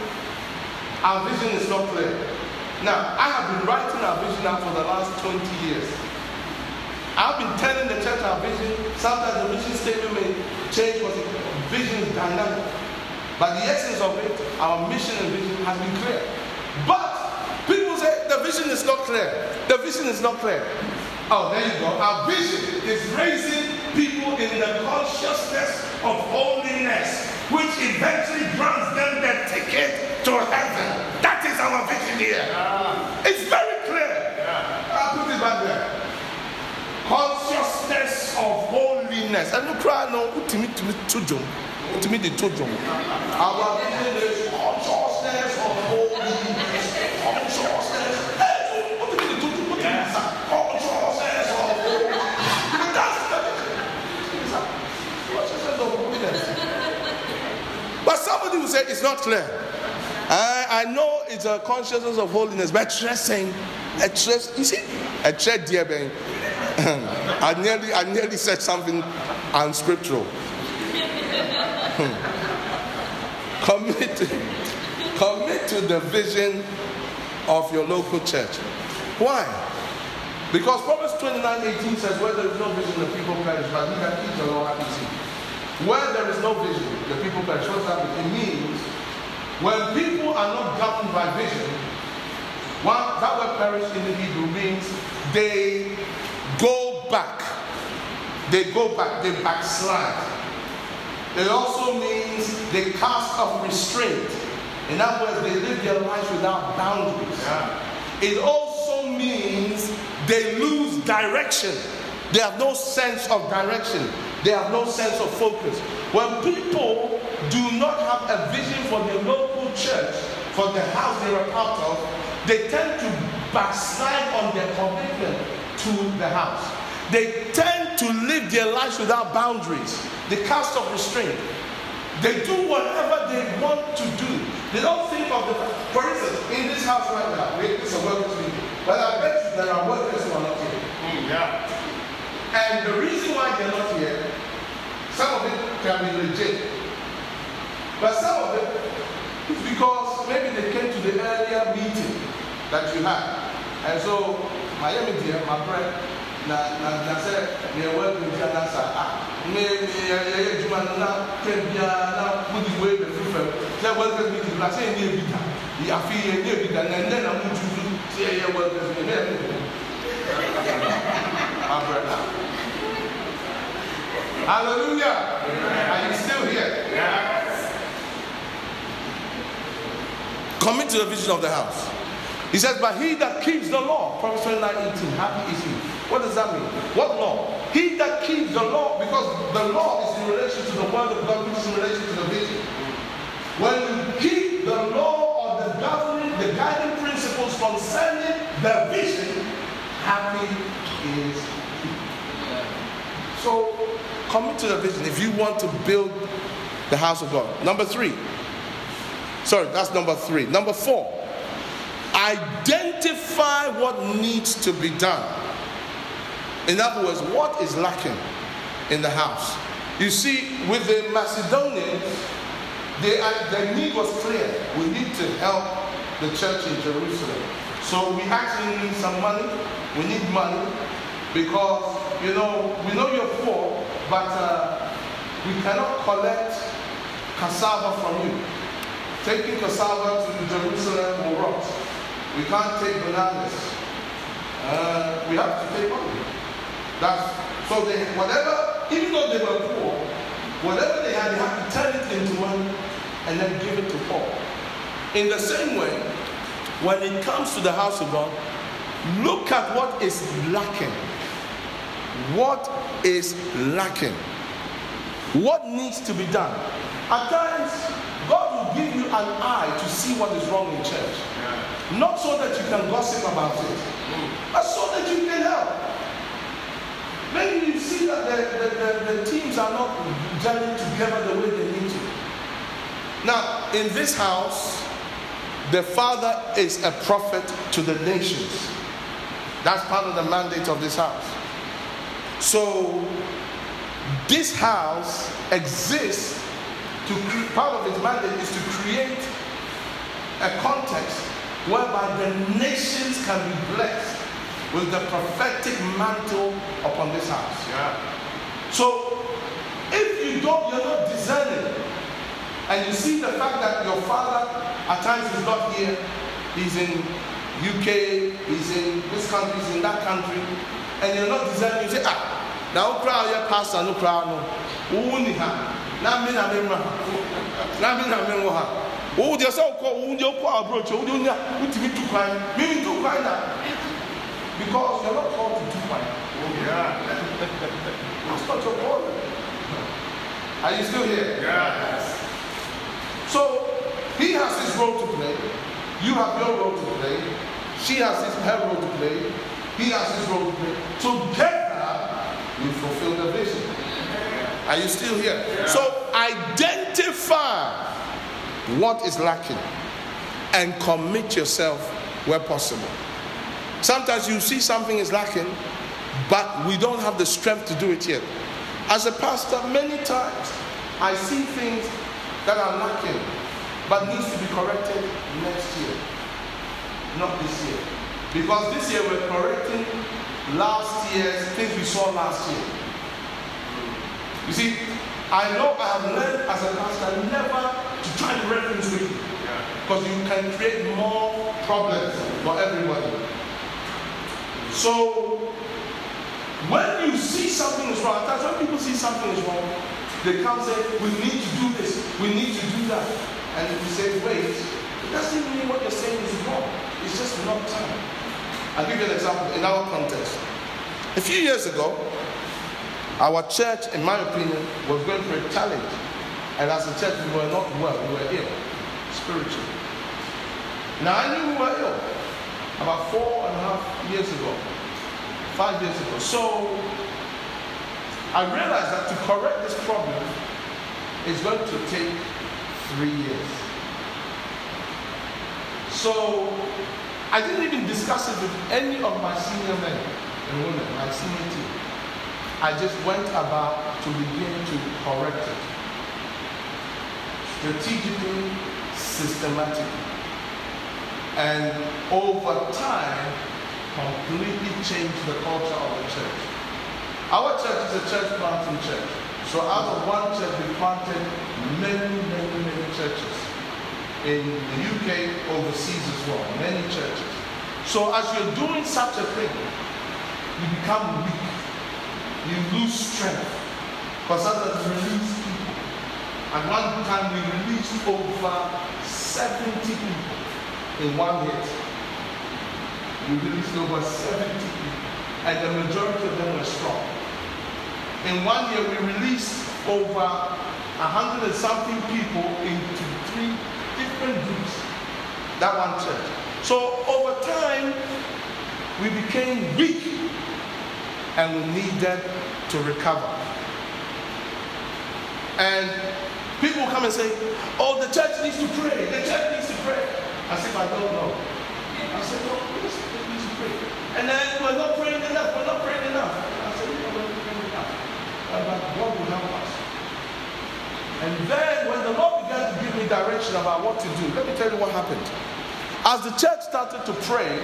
our vision is not clear. Now, I have been writing our vision out for the last 20 years. I've been telling the church our vision. Sometimes the mission statement may change, the vision is dynamic. But the essence of it, our mission and vision has been clear. But people say the vision is not clear. The vision is not clear. Oh, there you go. Our vision is raising people in the consciousness of holiness, which eventually grants them the ticket to heaven. That is our vision here. It's very clear. I'll put it back there. Consciousness of holiness. And you cry no, to me, to me, to John. To me, the to John. Our vision is consciousness of holiness. Consciousness. Hey, what do you mean the to John? What do you mean, sir? Consciousness of holiness. That's the vision. Consciousness of holiness. But say it's not clear. I, I know it's a consciousness of holiness, but just saying, a trust, you see, a dear Ben. I nearly, I nearly said something unscriptural. Hmm. commit, commit to the vision of your local church. Why? Because Proverbs 29 18 says, Where there is no vision, the people perish, but he that keeps the law happy. Where there is no vision, the people perish. What does that? It means when people are not governed by vision, one, that word perish in the Hebrew means they go back. They go back, they backslide. It also means they cast off restraint. In other words, they live their lives without boundaries. Yeah. It also means they lose direction. They have no sense of direction. They have no sense of focus. When people do not have a vision for their local church, for the house they are part of, they tend to backslide on their commitment to the house. They tend to live their lives without boundaries. They cast off restraint. They do whatever they want to do. They don't think of the. For instance, in this house right now, it's a workers meeting. But I bet you there are workers who are not here. Mm, yeah. And the reason why they're not here, some of it can be legit. But some of it is because maybe they came to the earlier meeting that you had. And so, Miami dear, my friend, na na na sɛ nea ɛwɔ akuntia na sa a ne ne yɛyɛ adwuma no na twɛn biara na modi wo ebe fi fam sɛ wɔlka bi ti sɛ yɛnyɛ ebi da afi yɛnyɛ ebi da na ɛnɛ na mo tu so sɛ yɛyɛ wɔlka bi ne yɛ abrɛ hallelujah are you still here commit to the vision of the house he says but he that keeps the law proverbs 29 18 happy is he what does that mean? What law? He that keeps the law, because the law is in relation to the word of God, which is in relation to the vision. When you keep the law or the governing, the guiding principles concerning the vision, happy is he. So commit to the vision if you want to build the house of God. Number three. Sorry, that's number three. Number four. Identify what needs to be done. In other words, what is lacking in the house? You see, with the Macedonians, the, the need was clear. We need to help the church in Jerusalem. So we actually need some money. We need money because, you know, we know you're poor, but uh, we cannot collect cassava from you. Taking cassava to Jerusalem will rot. We can't take bananas. Uh, we have to take money. That's so they whatever, even though they were poor, whatever they had, they had to turn it into money and then give it to Paul. In the same way, when it comes to the house of God, look at what is lacking. What is lacking? What needs to be done? At times, God will give you an eye to see what is wrong in church. Not so that you can gossip about it, but so that you can help. Maybe you see that the, the, the, the teams are not gelling together the way they need to. Now, in this house, the father is a prophet to the nations. That's part of the mandate of this house. So, this house exists to part of its mandate is to create a context whereby the nations can be blessed with the prophetic mantle upon this house. Yeah. So, if you don't, you're not discerning, and you see the fact that your father at times is not here, he's in UK, he's in this country, he's in that country, and you're not deserving, you say, ah, now crowd, your pastor, no crowd, no. Who ni ha? Na me na me ma. Na me na me ha. Wo de so ko wo de ko approach, wo de nya, wo ti tu kwan. Me me tu kwan na. Because you're not called to do kwan. Oh yeah. It's not your calling. Are you still here? Yes. So he has his role to play. You have your role to play. She has his, her role to play. He has his role to play. Together, we fulfill the vision. Are you still here? Yeah. So identify what is lacking and commit yourself where possible. Sometimes you see something is lacking, but we don't have the strength to do it yet. As a pastor, many times I see things that are lacking but needs to be corrected next year, not this year. Because this year we're correcting last year's things we saw last year. You see, I know I have learned as a pastor never to try to reference with you. Because you can create more problems for everybody. So when you see something is wrong, that's when people see something is wrong, they come say, we need to do this, we need to do that. And if you say, wait, it doesn't mean what you're saying is wrong. It's just not time. I'll give you an example in our context. A few years ago, our church, in my opinion, was going through a challenge. And as a church, we were not well, we were ill spiritually. Now, I knew we were ill about four and a half years ago, five years ago. So, I realized that to correct this problem is going to take three years. So, I didn't even discuss it with any of my senior men and women, my senior team. I just went about to begin to correct it strategically, systematically. And over time, completely changed the culture of the church. Our church is a church planting church. So out of one church, we planted many, many, many churches. In the UK, overseas as well, many churches. So as you're doing such a thing, you become weak. You lose strength. Because you release people. At one time, we released over 70 people in one hit. We released over 70 people, and the majority of them were strong. In one year, we released over a hundred and something people into different groups. That one church. So over time, we became weak, and we needed to recover. And people come and say, "Oh, the church needs to pray. The church needs to pray." As if I don't know. I said, "No, yes, it needs to pray." And then we're not praying enough. We're not praying enough. I said, "No, we're not praying enough." But God will help us. And then when the Lord began to give me direction about what to do, let me tell you what happened. As the church started to pray,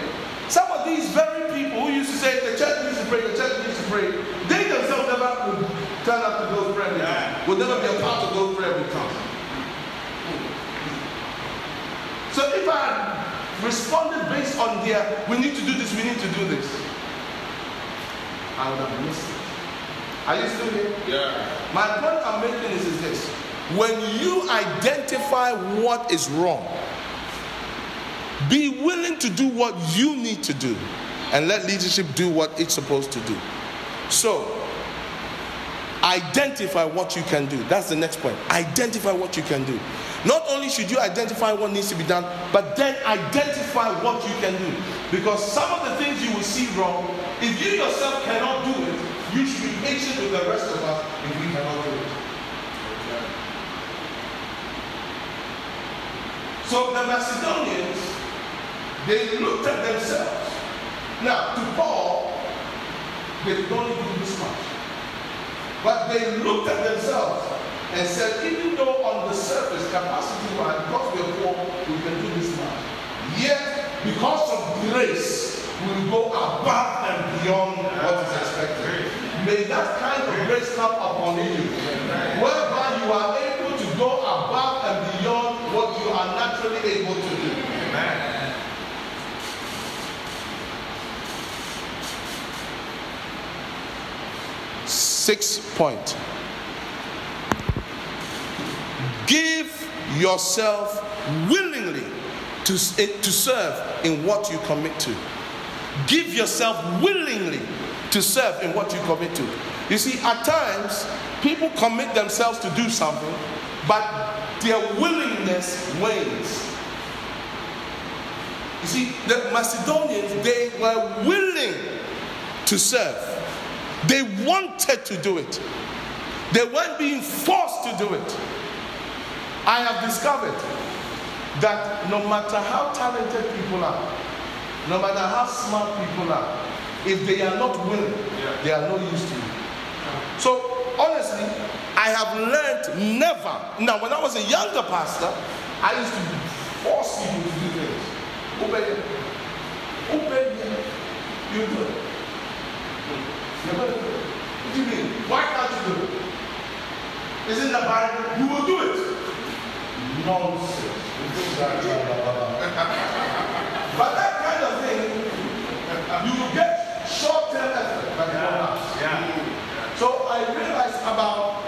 some of these very people who used to say the church needs to pray, the church needs to pray, they themselves never would turn up to those prayer meetings, Yeah. would never be a part of those prayer meetings. So if I responded based on their, we need to do this, we need to do this, I would have missed it. Are you still here? Yeah. My point I'm making is, is this. When you identify what is wrong, be willing to do what you need to do and let leadership do what it's supposed to do. So, identify what you can do. That's the next point. Identify what you can do. Not only should you identify what needs to be done, but then identify what you can do. Because some of the things you will see wrong, if you yourself cannot do it, you should be patient with the rest of us if we cannot do it. So the Macedonians, they looked at themselves. Now, to Paul, they only do this much. But they looked at themselves and said, even though on the surface, capacity wise, because we are poor, we can do this much. Yet, because of grace, we go above and beyond what is expected. May that kind of grace come upon you, whereby you are able Six they go. Amen. Point. Give yourself willingly to, eh, to serve in what you commit to. Give yourself willingly to serve in what you commit to. You see, at times, people commit themselves to do something, but their willingness wanes. You see, the Macedonians, they were willing to serve. They wanted to do it. They weren't being forced to do it. I have discovered that no matter how talented people are, no matter how smart people are, if they are not willing, they are no use to you. So I have learned never. Now, when I was a younger pastor, I used to force people to do things. Obey it. Obey it. You do it. What do you mean? Why can't you do it? Isn't the Bible? You will do it. Nonsense. but that kind of thing, you will get short-term effort, but it. Yeah. So I realized about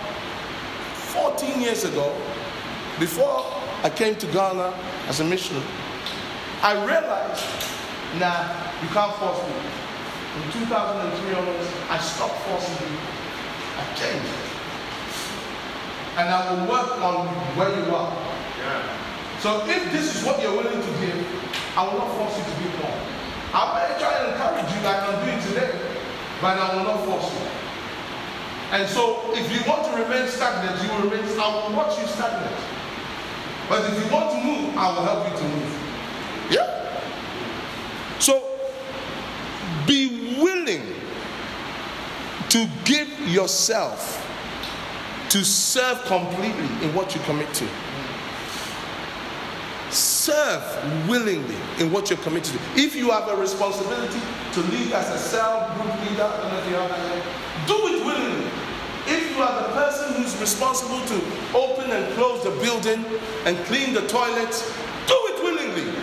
14 years ago, before I came to Ghana as a missionary, I realized, nah, you can't force me. In 2003 onwards, I stopped forcing you. I changed. And I will work on where you are. Yeah. So if this is what you're willing to give, I will not force you to give more. I may try and encourage you like I'm doing today, but I will not. And so if you want to remain stagnant, you will remain, I will watch you stagnant. But if you want to move, I will help you to move. Yeah? So be willing to give yourself to serve completely in what you commit to serve willingly in what you're committed to. If you have a responsibility to lead as a cell group leader, do it willingly. You are the person who's responsible to open and close the building and clean the toilets, do it willingly.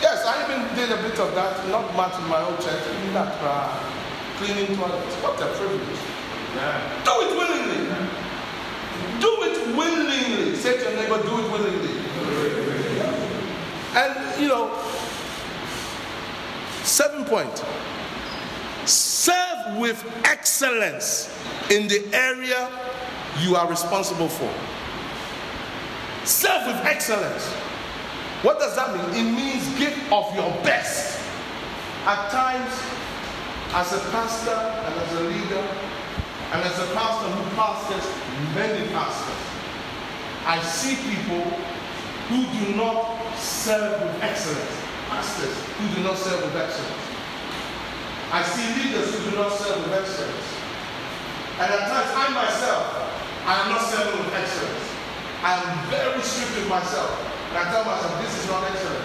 Yes, I even did a bit of that, not much in my own church, in that uh, cleaning toilets. What a privilege. Yeah. Do it willingly. Do it willingly. Say to your neighbor, do it willingly. And, you know, seven point with excellence in the area you are responsible for. Serve with excellence. What does that mean? It means give of your best. At times, as a pastor and as a leader, and as a pastor who pastors many pastors, I see people who do not serve with excellence. Pastors who do not serve with excellence. I see leaders who do not serve with excellence. And at times, I myself, I am not serving with excellence. I am very strict with myself. And I tell myself, this is not excellent.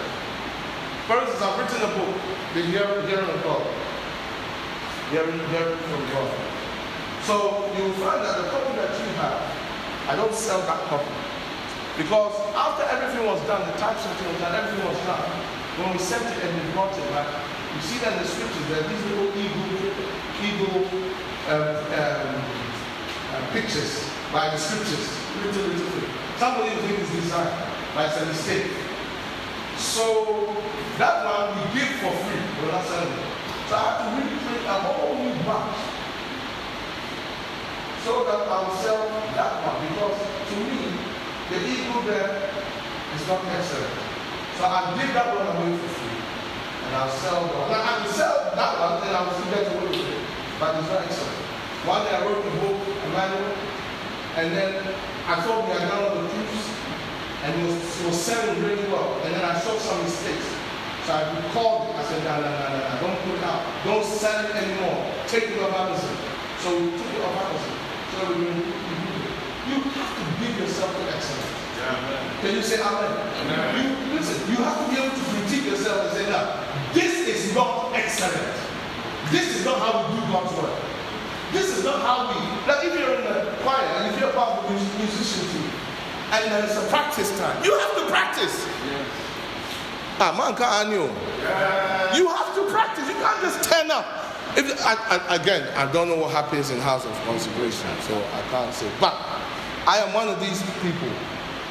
For instance, I've written a book, The Hearing, of God. Hearing, hearing from God. So you will find that the copy that you have, I don't sell that copy. Because after everything was done, the typesetting was done, everything was done. When we sent it and we brought it back, you see that in the scriptures, there are these little eagle, eagle um, um, uh, pictures by the scriptures. Little, little thing. Somebody will think it's design, but it's a mistake. So that one we give for free. Selling it. So I have to really a whole new batch so that I'll sell that one because to me the eagle there is not excellent. So I give that one away for free. And I'll sell one. Now I can sell that one and I will still get away with it. But it's not excellent. One day I wrote the book, a manual, and then I thought we had done all the proofs, and it was, it was selling really well. And then I saw some mistakes. So I recalled it. I said, no, no, no, no, no, don't put it out. Don't sell it anymore. Take it off Amazon. So we took it off Amazon. So we, you have to give yourself to excellence. Yeah, Can you say amen? amen? You, listen, you have to be able to critique yourself and say, no, this is not excellent. This is not how we do God's work. This is not how we, like if you're in the choir and if you're part of the musician team and there's a practice time, you have to practice. Yes. Ah, man, can't you? You have to practice. You can't just turn up if, I, I, again, I don't know what happens in house of consecration, so I can't say. But I am one of these people.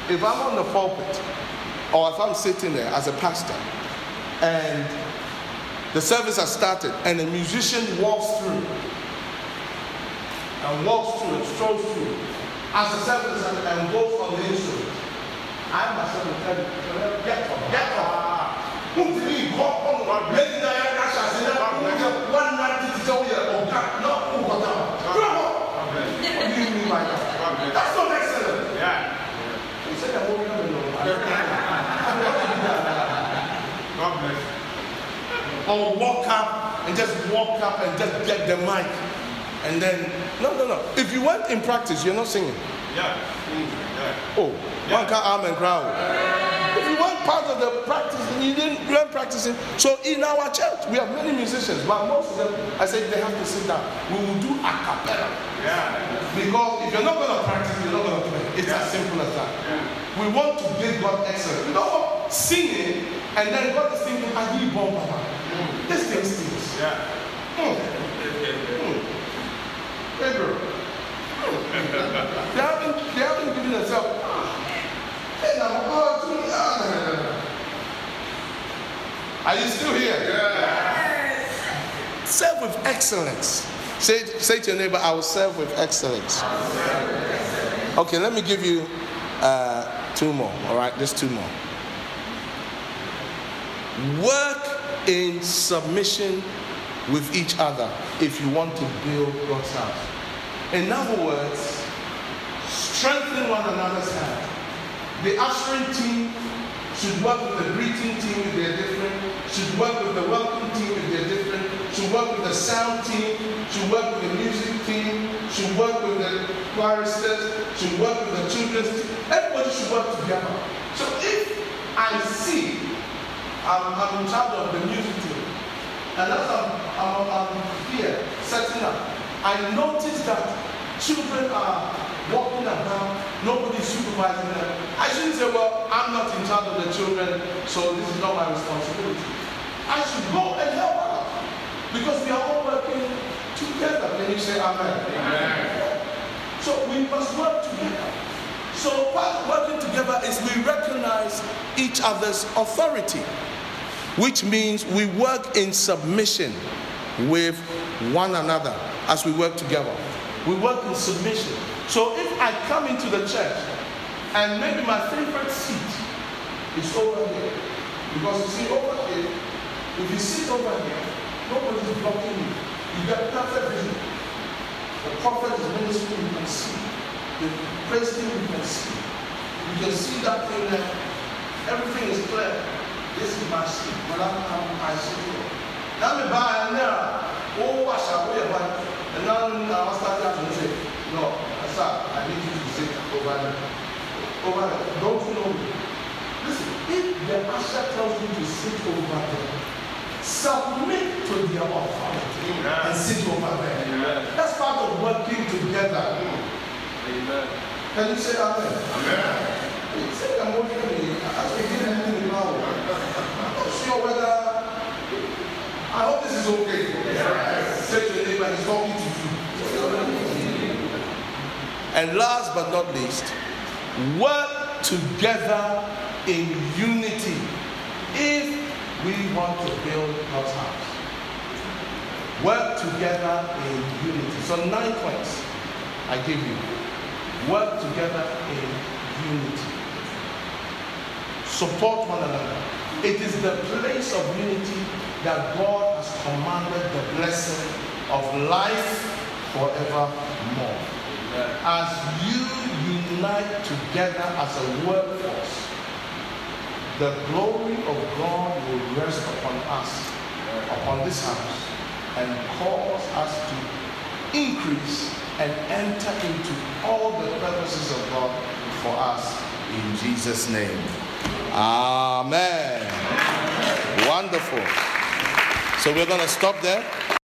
If I'm on the pulpit, or if I'm sitting there as a pastor, and the service has started, and a musician walks through, and walks through and strolls through, as the service and, and goes on the instrument, I myself will tell you, get up, get up. Who did he go on? Lady Diana Nash, I said, one night to tell you, oh, God, no, who got down? What do you mean by that? That's not excellent. Yeah. He said, I'm only going to know. God bless. Or walk up and just walk up and just get the mic. And then, no, no, no. If you weren't in practice, you're not singing. Yeah. Yeah. Oh, one can arm and crowd. If you weren't part of the practice, you didn't learn practicing. So in our church, we have many musicians, but most of them, I said they have to sit down. We will do a cappella. Yeah. Because if you're not going to practice, you're not going to play. It's as simple as that. We want to give God excellence. We don't want singing and then God is thinking, I need bomb papa. This thing stinks. Yeah. Hmm. Hmm. Pedro. They haven't, they haven't given themselves. Hey. Are you still here? Yes. Serve with excellence. Say, say to your neighbor, I will serve with excellence. Okay, let me give you uh, two more. All right, just two more. Work in submission with each other if you want to build God's house. In other words, strengthen one another's hand. The ushering team should work with the greeting team if they're different, should work with the welcome team if they're different, should work with the sound team, should work with the music team, should work with the choristers, should work with the children's team. Everybody should work together. So if I see I'm, I'm in charge of the music team, and as I'm, I'm, I'm here setting up, I notice that children are walking around, nobody's supervising them. I shouldn't say, well, I'm not in charge of the children, so this is not my responsibility. I should go and help out because we are all working together. Can you say amen? Amen. So we must work together. So part working together is we recognize each other's authority, which means we work in submission with one another as we work together. We work in submission. So if I come into the church and maybe my favorite seat is over here, because you see over here, if you sit over here, nobody's blocking you. You get perfect vision. The prophet is ministering, you can see. The praise team, you can see. You can see that thing there. Everything is clear. This is my seat. When I'm, I'm I sit here. Now me buy and there. Oh, wash out, where you And now I start to say, no, sir, I need you to sit over there. Over there. Don't you know me? Listen, if the usher tells you to sit over there, submit to their authority Yeah. and sit over there. Amen. That's part of working together. Amen. Can you say amen? Amen. You say I'm working with you. I can get anything now. I'm not whether. I hope this is okay. Say to your neighbor, he's talking to you. And last but not least, work together in unity if we want to build God's house. Work together in unity. So, nine points I give you. Work together in unity. Support one another. It is the place of unity that God has commanded the blessing of life forevermore. As you unite together as a workforce, the glory of God will rest upon us, upon this house, and cause us to increase and enter into all the purposes of God for us in Jesus' name. Amen. Wonderful. So we're going to stop there.